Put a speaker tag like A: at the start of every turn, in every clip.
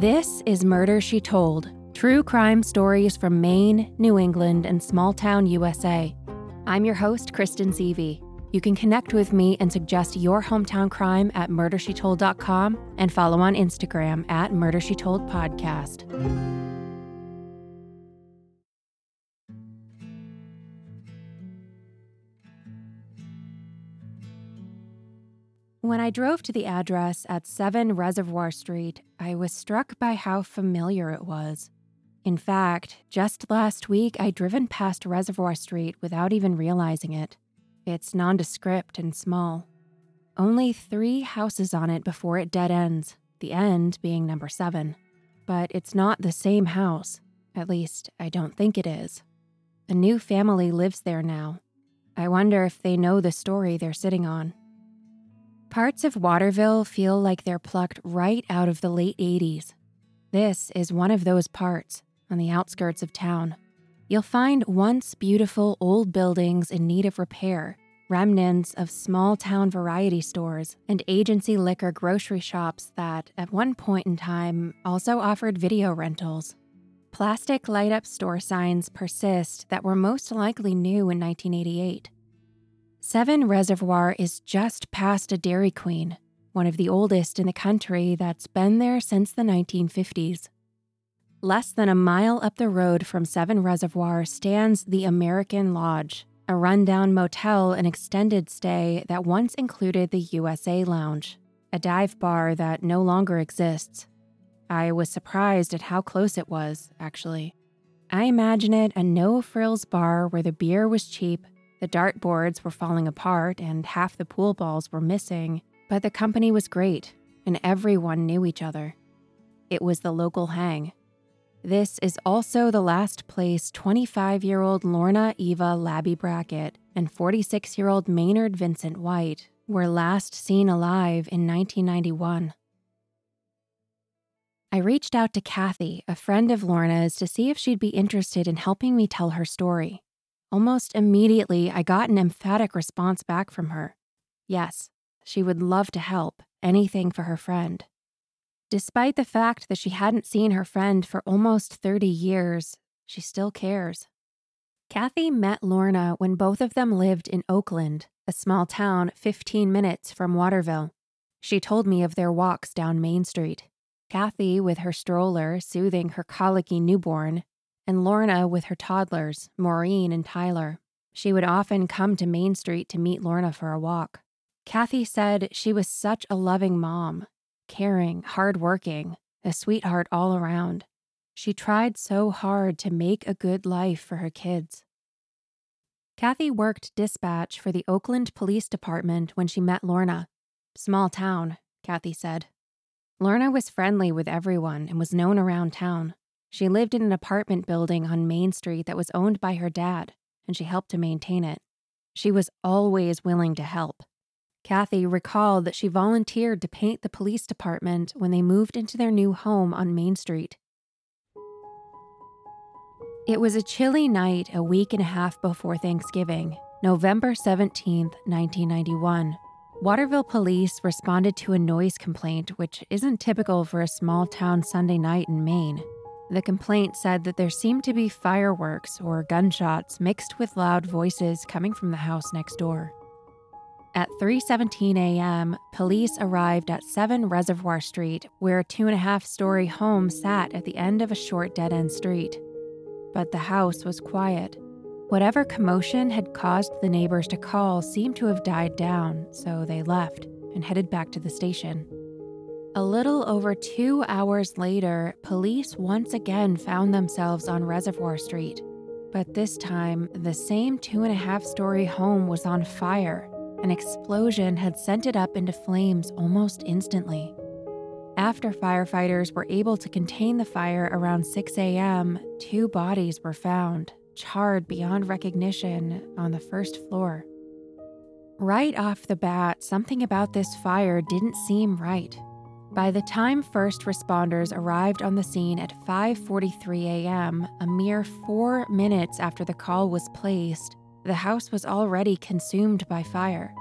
A: This is Murder She Told true crime stories from Maine, New England, and small town USA. I'm your host, Kristen Seavey. You can connect with me and suggest your hometown crime at murdershetold.com and follow on Instagram at Murder She Told Podcast. When I drove to the address at 7 Reservoir Street, I was struck by how familiar it was. In fact, just last week I'd driven past Reservoir Street without even realizing it. It's nondescript and small. Only three houses on it before it dead ends, the end being number seven. But it's not the same house. At least, I don't think it is. A new family lives there now. I wonder if they know the story they're sitting on. Parts of Waterville feel like they're plucked right out of the late 80s. This is one of those parts on the outskirts of town. You'll find once beautiful old buildings in need of repair, remnants of small town variety stores, and agency liquor grocery shops that, at one point in time, also offered video rentals. Plastic light up store signs persist that were most likely new in 1988. Seven Reservoir is just past a Dairy Queen, one of the oldest in the country that's been there since the 1950s. Less than a mile up the road from Seven Reservoir stands the American Lodge, a rundown motel and extended stay that once included the USA Lounge, a dive bar that no longer exists. I was surprised at how close it was, actually. I imagine it a no frills bar where the beer was cheap the dartboards were falling apart and half the pool balls were missing, but the company was great and everyone knew each other. It was the local hang. This is also the last place 25 year old Lorna Eva Labbe Brackett and 46 year old Maynard Vincent White were last seen alive in 1991. I reached out to Kathy, a friend of Lorna's, to see if she'd be interested in helping me tell her story. Almost immediately, I got an emphatic response back from her. Yes, she would love to help, anything for her friend. Despite the fact that she hadn't seen her friend for almost 30 years, she still cares. Kathy met Lorna when both of them lived in Oakland, a small town 15 minutes from Waterville. She told me of their walks down Main Street. Kathy, with her stroller, soothing her colicky newborn, and Lorna with her toddlers, Maureen and Tyler. She would often come to Main Street to meet Lorna for a walk. Kathy said she was such a loving mom, caring, hardworking, a sweetheart all around. She tried so hard to make a good life for her kids. Kathy worked dispatch for the Oakland Police Department when she met Lorna. Small town, Kathy said. Lorna was friendly with everyone and was known around town. She lived in an apartment building on Main Street that was owned by her dad, and she helped to maintain it. She was always willing to help. Kathy recalled that she volunteered to paint the police department when they moved into their new home on Main Street. It was a chilly night a week and a half before Thanksgiving, November 17, 1991. Waterville police responded to a noise complaint, which isn't typical for a small town Sunday night in Maine. The complaint said that there seemed to be fireworks or gunshots mixed with loud voices coming from the house next door. At 3:17 a.m., police arrived at 7 Reservoir Street, where a two and a half story home sat at the end of a short dead-end street. But the house was quiet. Whatever commotion had caused the neighbors to call seemed to have died down, so they left and headed back to the station. A little over two hours later, police once again found themselves on Reservoir Street. But this time, the same two and a half story home was on fire. An explosion had sent it up into flames almost instantly. After firefighters were able to contain the fire around 6 a.m., two bodies were found, charred beyond recognition, on the first floor. Right off the bat, something about this fire didn't seem right. By the time first responders arrived on the scene at 5:43 a.m., a mere 4 minutes after the call was placed, the house was already consumed by fire.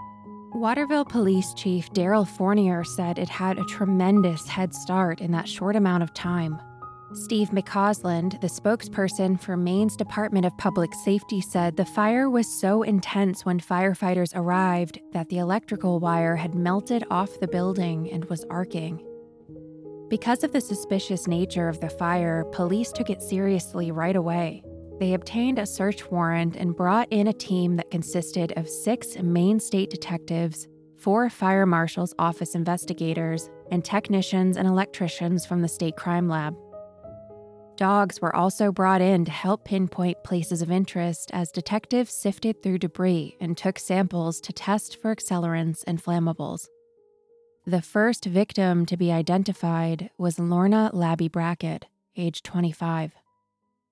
A: Waterville Police Chief Daryl Fournier said it had a tremendous head start in that short amount of time. Steve McCausland, the spokesperson for Maine's Department of Public Safety, said the fire was so intense when firefighters arrived that the electrical wire had melted off the building and was arcing. Because of the suspicious nature of the fire, police took it seriously right away. They obtained a search warrant and brought in a team that consisted of six Maine state detectives, four fire marshal's office investigators, and technicians and electricians from the state crime lab. Dogs were also brought in to help pinpoint places of interest as detectives sifted through debris and took samples to test for accelerants and flammables. The first victim to be identified was Lorna Labbe Brackett, age 25.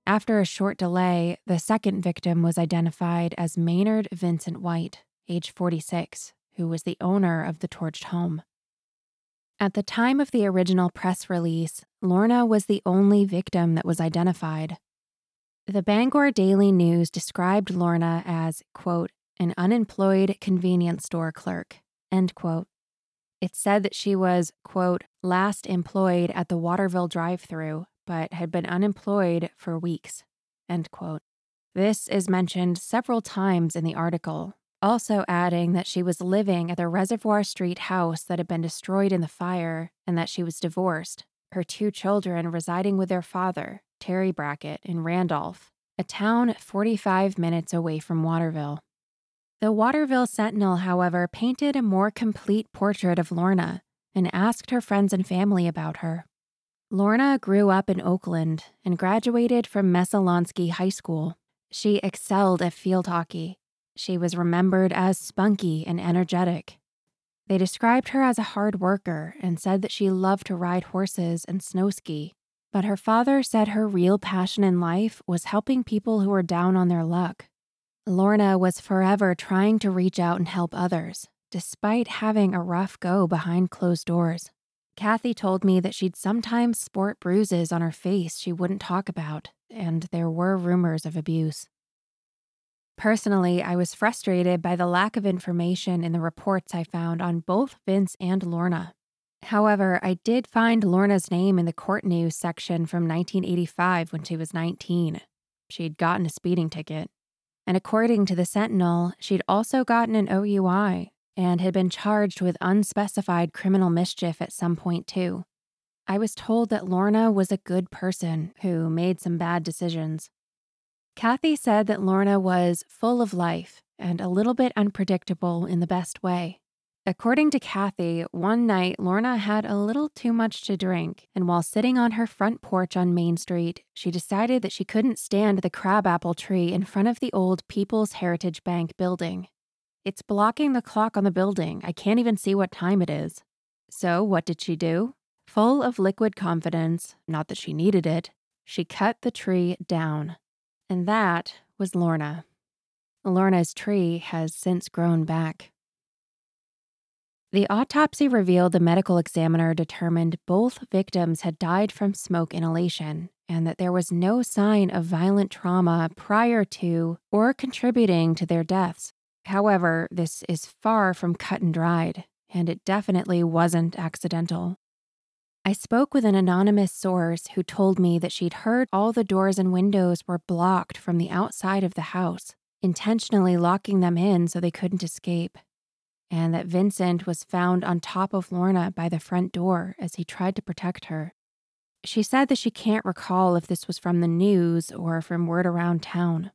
A: After a short delay, the second victim was identified as Maynard Vincent White, age 46, who was the owner of the torched home. At the time of the original press release, Lorna was the only victim that was identified. The Bangor Daily News described Lorna as, quote, an unemployed convenience store clerk, end quote. It said that she was, quote, last employed at the Waterville drive through, but had been unemployed for weeks, end quote. This is mentioned several times in the article, also adding that she was living at the Reservoir Street house that had been destroyed in the fire and that she was divorced, her two children residing with their father, Terry Brackett, in Randolph, a town 45 minutes away from Waterville. The Waterville Sentinel, however, painted a more complete portrait of Lorna and asked her friends and family about her. Lorna grew up in Oakland and graduated from Messalonskee High School. She excelled at field hockey she was remembered as spunky and energetic. They described her as a hard worker and said that she loved to ride horses and snow ski. But her father said her real passion in life was helping people who were down on their luck. Lorna was forever trying to reach out and help others, despite having a rough go behind closed doors. Kathy told me that she'd sometimes sport bruises on her face she wouldn't talk about, and there were rumors of abuse. Personally, I was frustrated by the lack of information in the reports I found on both Vince and Lorna. However, I did find Lorna's name in the court news section from 1985 when she was 19. She'd gotten a speeding ticket. And according to the Sentinel, she'd also gotten an OUI and had been charged with unspecified criminal mischief at some point, too. I was told that Lorna was a good person who made some bad decisions. Kathy said that Lorna was full of life and a little bit unpredictable in the best way. According to Kathy, one night Lorna had a little too much to drink, and while sitting on her front porch on Main Street, she decided that she couldn't stand the crabapple tree in front of the old People's Heritage Bank building. It's blocking the clock on the building. I can't even see what time it is. So, what did she do? Full of liquid confidence, not that she needed it, she cut the tree down. And that was Lorna. Lorna's tree has since grown back. The autopsy revealed the medical examiner determined both victims had died from smoke inhalation and that there was no sign of violent trauma prior to or contributing to their deaths. However, this is far from cut and dried, and it definitely wasn't accidental. I spoke with an anonymous source who told me that she'd heard all the doors and windows were blocked from the outside of the house, intentionally locking them in so they couldn't escape, and that Vincent was found on top of Lorna by the front door as he tried to protect her. She said that she can't recall if this was from the news or from word around town.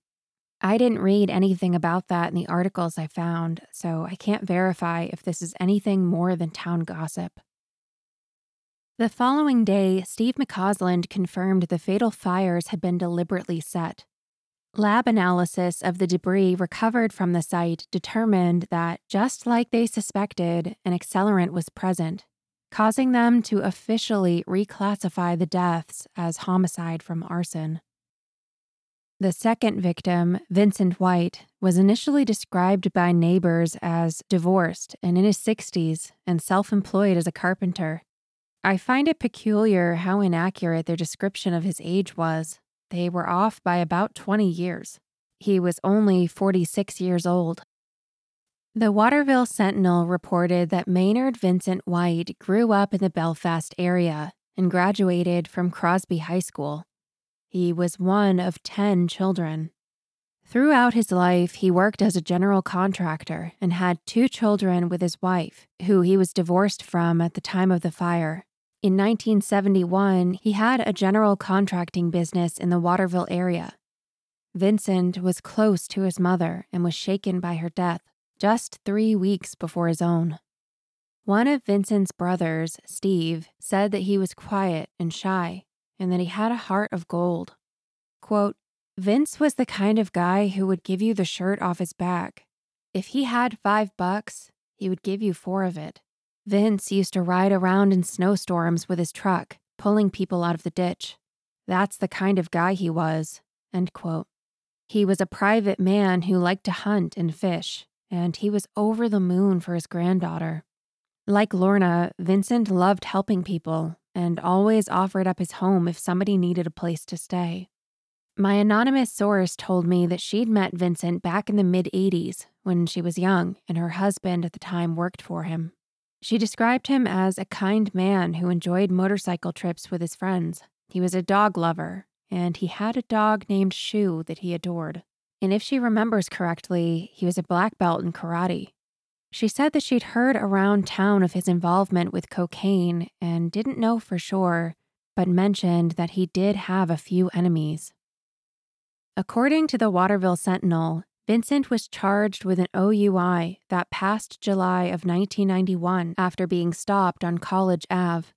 A: I didn't read anything about that in the articles I found, so I can't verify if this is anything more than town gossip. The following day, Steve McCausland confirmed the fatal fires had been deliberately set. Lab analysis of the debris recovered from the site determined that, just like they suspected, an accelerant was present, causing them to officially reclassify the deaths as homicide from arson. The second victim, Vincent White, was initially described by neighbors as divorced and in his 60s and self employed as a carpenter. I find it peculiar how inaccurate their description of his age was. They were off by about 20 years. He was only 46 years old. The Waterville Sentinel reported that Maynard Vincent White grew up in the Belfast area and graduated from Crosby High School. He was one of 10 children. Throughout his life, he worked as a general contractor and had two children with his wife, who he was divorced from at the time of the fire. In 1971, he had a general contracting business in the Waterville area. Vincent was close to his mother and was shaken by her death just three weeks before his own. One of Vincent's brothers, Steve, said that he was quiet and shy and that he had a heart of gold. Quote, Vince was the kind of guy who would give you the shirt off his back. If he had five bucks, he would give you four of it. Vince used to ride around in snowstorms with his truck, pulling people out of the ditch. That's the kind of guy he was. He was a private man who liked to hunt and fish, and he was over the moon for his granddaughter. Like Lorna, Vincent loved helping people and always offered up his home if somebody needed a place to stay. My anonymous source told me that she'd met Vincent back in the mid 80s when she was young and her husband at the time worked for him. She described him as a kind man who enjoyed motorcycle trips with his friends. He was a dog lover, and he had a dog named Shu that he adored. And if she remembers correctly, he was a black belt in karate. She said that she'd heard around town of his involvement with cocaine and didn't know for sure, but mentioned that he did have a few enemies. According to the Waterville Sentinel, Vincent was charged with an OUI that past July of 1991 after being stopped on College Ave.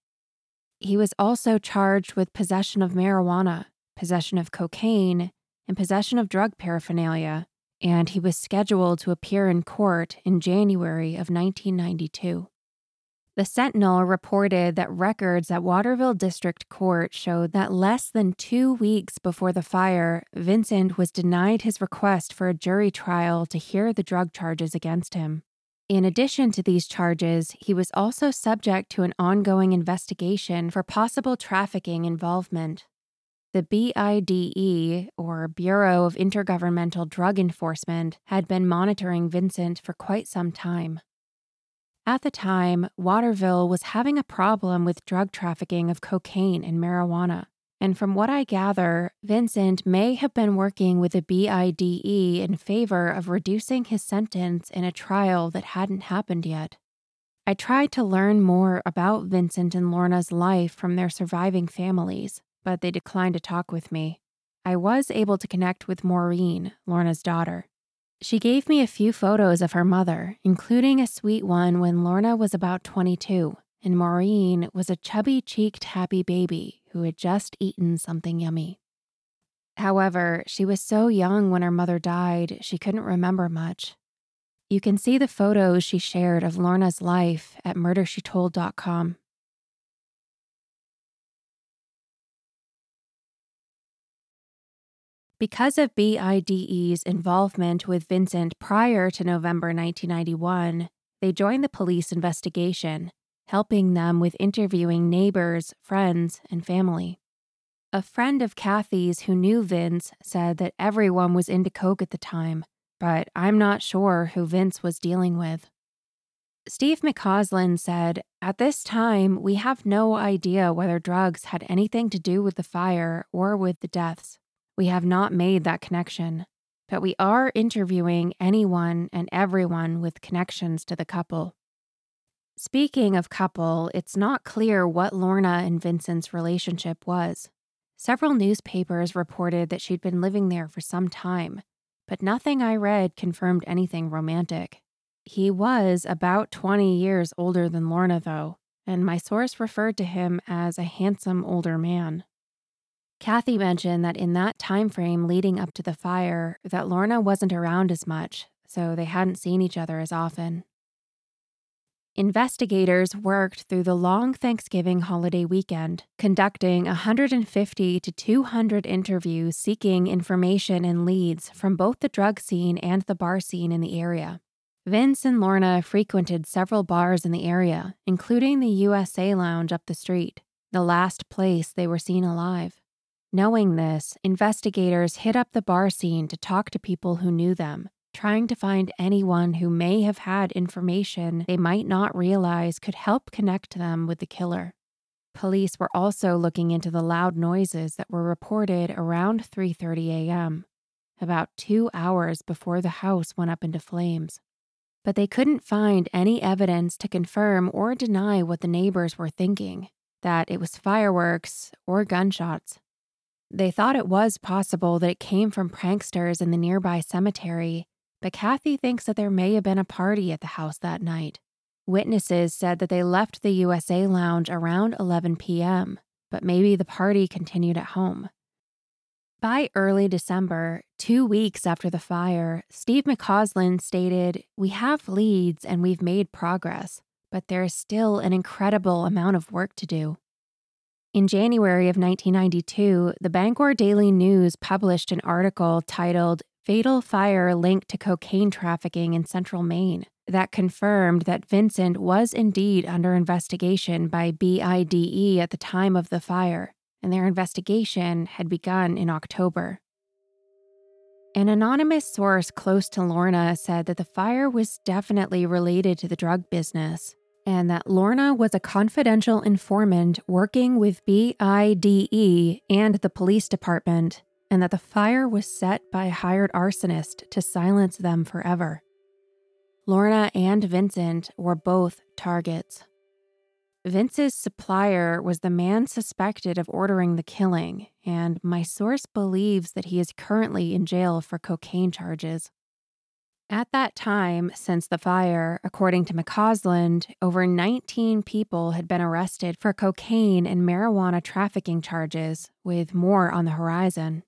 A: He was also charged with possession of marijuana, possession of cocaine, and possession of drug paraphernalia, and he was scheduled to appear in court in January of 1992. The Sentinel reported that records at Waterville District Court showed that less than two weeks before the fire, Vincent was denied his request for a jury trial to hear the drug charges against him. In addition to these charges, he was also subject to an ongoing investigation for possible trafficking involvement. The BIDE, or Bureau of Intergovernmental Drug Enforcement, had been monitoring Vincent for quite some time. At the time, Waterville was having a problem with drug trafficking of cocaine and marijuana. And from what I gather, Vincent may have been working with the BIDE in favor of reducing his sentence in a trial that hadn't happened yet. I tried to learn more about Vincent and Lorna's life from their surviving families, but they declined to talk with me. I was able to connect with Maureen, Lorna's daughter. She gave me a few photos of her mother, including a sweet one when Lorna was about 22, and Maureen was a chubby cheeked, happy baby who had just eaten something yummy. However, she was so young when her mother died, she couldn't remember much. You can see the photos she shared of Lorna's life at murdershetold.com. Because of BIDE's involvement with Vincent prior to November 1991, they joined the police investigation, helping them with interviewing neighbors, friends, and family. A friend of Kathy's who knew Vince said that everyone was into coke at the time, but I'm not sure who Vince was dealing with. Steve McCausland said, At this time, we have no idea whether drugs had anything to do with the fire or with the deaths. We have not made that connection, but we are interviewing anyone and everyone with connections to the couple. Speaking of couple, it's not clear what Lorna and Vincent's relationship was. Several newspapers reported that she'd been living there for some time, but nothing I read confirmed anything romantic. He was about 20 years older than Lorna, though, and my source referred to him as a handsome older man. Kathy mentioned that in that time frame leading up to the fire, that Lorna wasn't around as much, so they hadn't seen each other as often. Investigators worked through the long Thanksgiving holiday weekend, conducting 150 to 200 interviews seeking information and leads from both the drug scene and the bar scene in the area. Vince and Lorna frequented several bars in the area, including the USA Lounge up the street, the last place they were seen alive. Knowing this, investigators hit up the bar scene to talk to people who knew them, trying to find anyone who may have had information they might not realize could help connect them with the killer. Police were also looking into the loud noises that were reported around 3:30 a.m., about 2 hours before the house went up into flames. But they couldn't find any evidence to confirm or deny what the neighbors were thinking, that it was fireworks or gunshots. They thought it was possible that it came from pranksters in the nearby cemetery, but Kathy thinks that there may have been a party at the house that night. Witnesses said that they left the USA Lounge around 11 p.m., but maybe the party continued at home. By early December, two weeks after the fire, Steve McCausland stated, We have leads and we've made progress, but there is still an incredible amount of work to do. In January of 1992, the Bangor Daily News published an article titled Fatal Fire Linked to Cocaine Trafficking in Central Maine that confirmed that Vincent was indeed under investigation by BIDE at the time of the fire, and their investigation had begun in October. An anonymous source close to Lorna said that the fire was definitely related to the drug business, and that Lorna was a confidential informant working with BIDE and the police department, and that the fire was set by a hired arsonist to silence them forever. Lorna and Vincent were both targets. Vince's supplier was the man suspected of ordering the killing, and my source believes that he is currently in jail for cocaine charges. At that time, since the fire, according to McCausland, over 19 people had been arrested for cocaine and marijuana trafficking charges, with more on the horizon.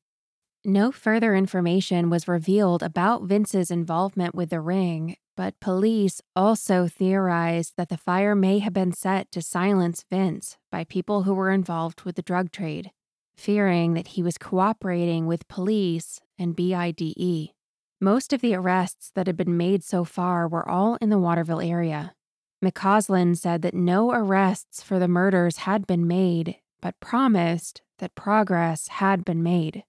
A: No further information was revealed about Vince's involvement with the ring, but police also theorized that the fire may have been set to silence Vince by people who were involved with the drug trade, fearing that he was cooperating with police and BIDE. Most of the arrests that had been made so far were all in the Waterville area. McCausland said that no arrests for the murders had been made, but promised that progress had been made,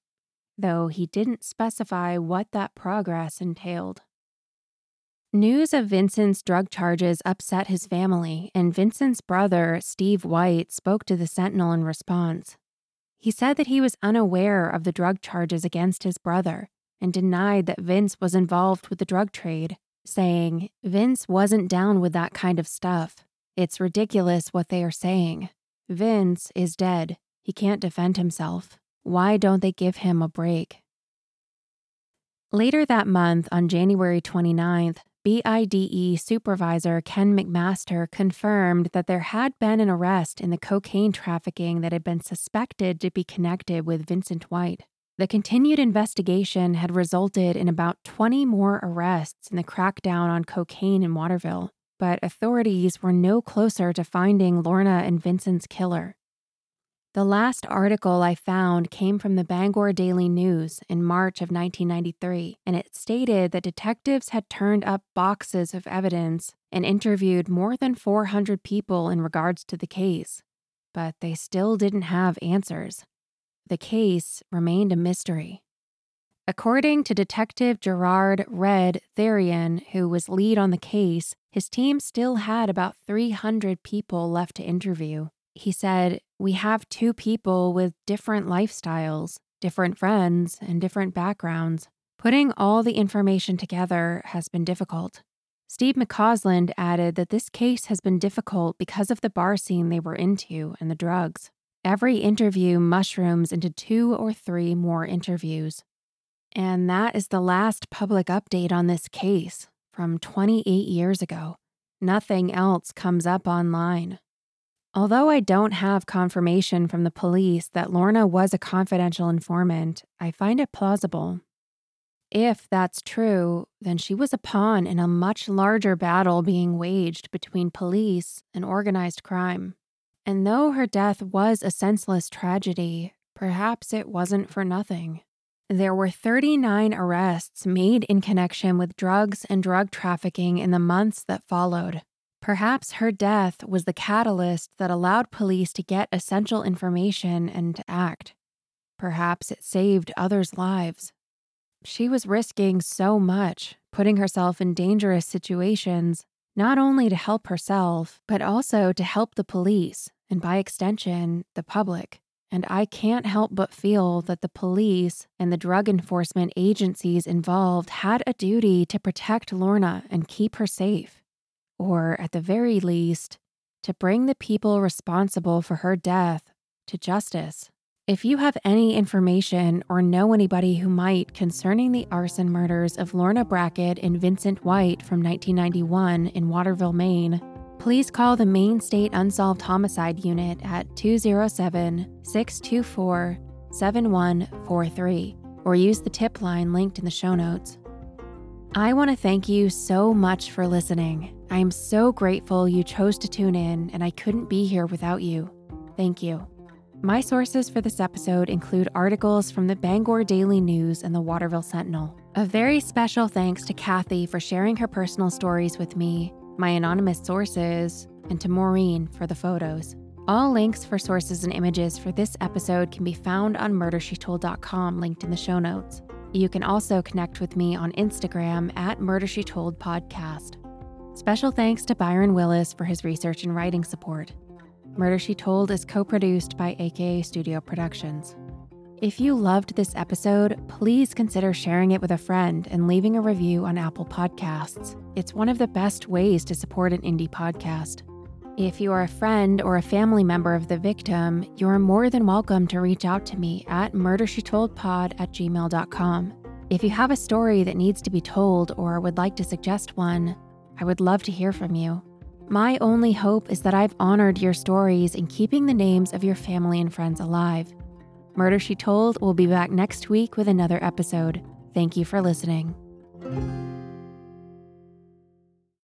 A: though he didn't specify what that progress entailed. News of Vincent's drug charges upset his family, and Vincent's brother, Steve White, spoke to the Sentinel in response. He said that he was unaware of the drug charges against his brother and denied that Vince was involved with the drug trade, saying, Vince wasn't down with that kind of stuff. It's ridiculous what they are saying. Vince is dead. He can't defend himself. Why don't they give him a break? Later that month, on January 29th, BIDE supervisor Ken McMaster confirmed that there had been an arrest in the cocaine trafficking that had been suspected to be connected with Vincent White. The continued investigation had resulted in about 20 more arrests in the crackdown on cocaine in Waterville, but authorities were no closer to finding Lorna and Vincent's killer. The last article I found came from the Bangor Daily News in March of 1993, and it stated that detectives had turned up boxes of evidence and interviewed more than 400 people in regards to the case, but they still didn't have answers. The case remained a mystery. According to Detective Gerard Red Therian, who was lead on the case, his team still had about 300 people left to interview. He said, We have two people with different lifestyles, different friends, and different backgrounds. Putting all the information together has been difficult. Steve McCausland added that this case has been difficult because of the bar scene they were into and the drugs. Every interview mushrooms into two or three more interviews. And that is the last public update on this case from 28 years ago. Nothing else comes up online. Although I don't have confirmation from the police that Lorna was a confidential informant, I find it plausible. If that's true, then she was a pawn in a much larger battle being waged between police and organized crime. And though her death was a senseless tragedy, perhaps it wasn't for nothing. There were 39 arrests made in connection with drugs and drug trafficking in the months that followed. Perhaps her death was the catalyst that allowed police to get essential information and to act. Perhaps it saved others' lives. she was risking so much, putting herself in dangerous situations, not only to help herself, but also to help the police, and by extension, the public. And I can't help but feel that the police and the drug enforcement agencies involved had a duty to protect Lorna and keep her safe. Or, at the very least, to bring the people responsible for her death to justice. If you have any information or know anybody who might concerning the arson murders of Lorna Brackett and Vincent White from 1991 in Waterville, Maine, please call the Maine State Unsolved Homicide Unit at 207 624 7143 or use the tip line linked in the show notes. I want to thank you so much for listening. I am so grateful you chose to tune in, and I couldn't be here without you. Thank you. My sources for this episode include articles from the Bangor Daily News and the Waterville Sentinel. A very special thanks to Kathy for sharing her personal stories with me, my anonymous sources, and to Maureen for the photos. All links for sources and images for this episode can be found on murdershetold.com, linked in the show notes. You can also connect with me on Instagram at Murder She Told Podcast. Special thanks to Byron Willis for his research and writing support. Murder She Told is co produced by AKA Studio Productions. If you loved this episode, please consider sharing it with a friend and leaving a review on Apple Podcasts. It's one of the best ways to support an indie podcast. If you are a friend or a family member of the victim, you are more than welcome to reach out to me at murdershetoldpod at gmail.com. If you have a story that needs to be told or would like to suggest one, I would love to hear from you. My only hope is that I've honored your stories in keeping the names of your family and friends alive. Murder She Told will be back next week with another episode. Thank you for listening.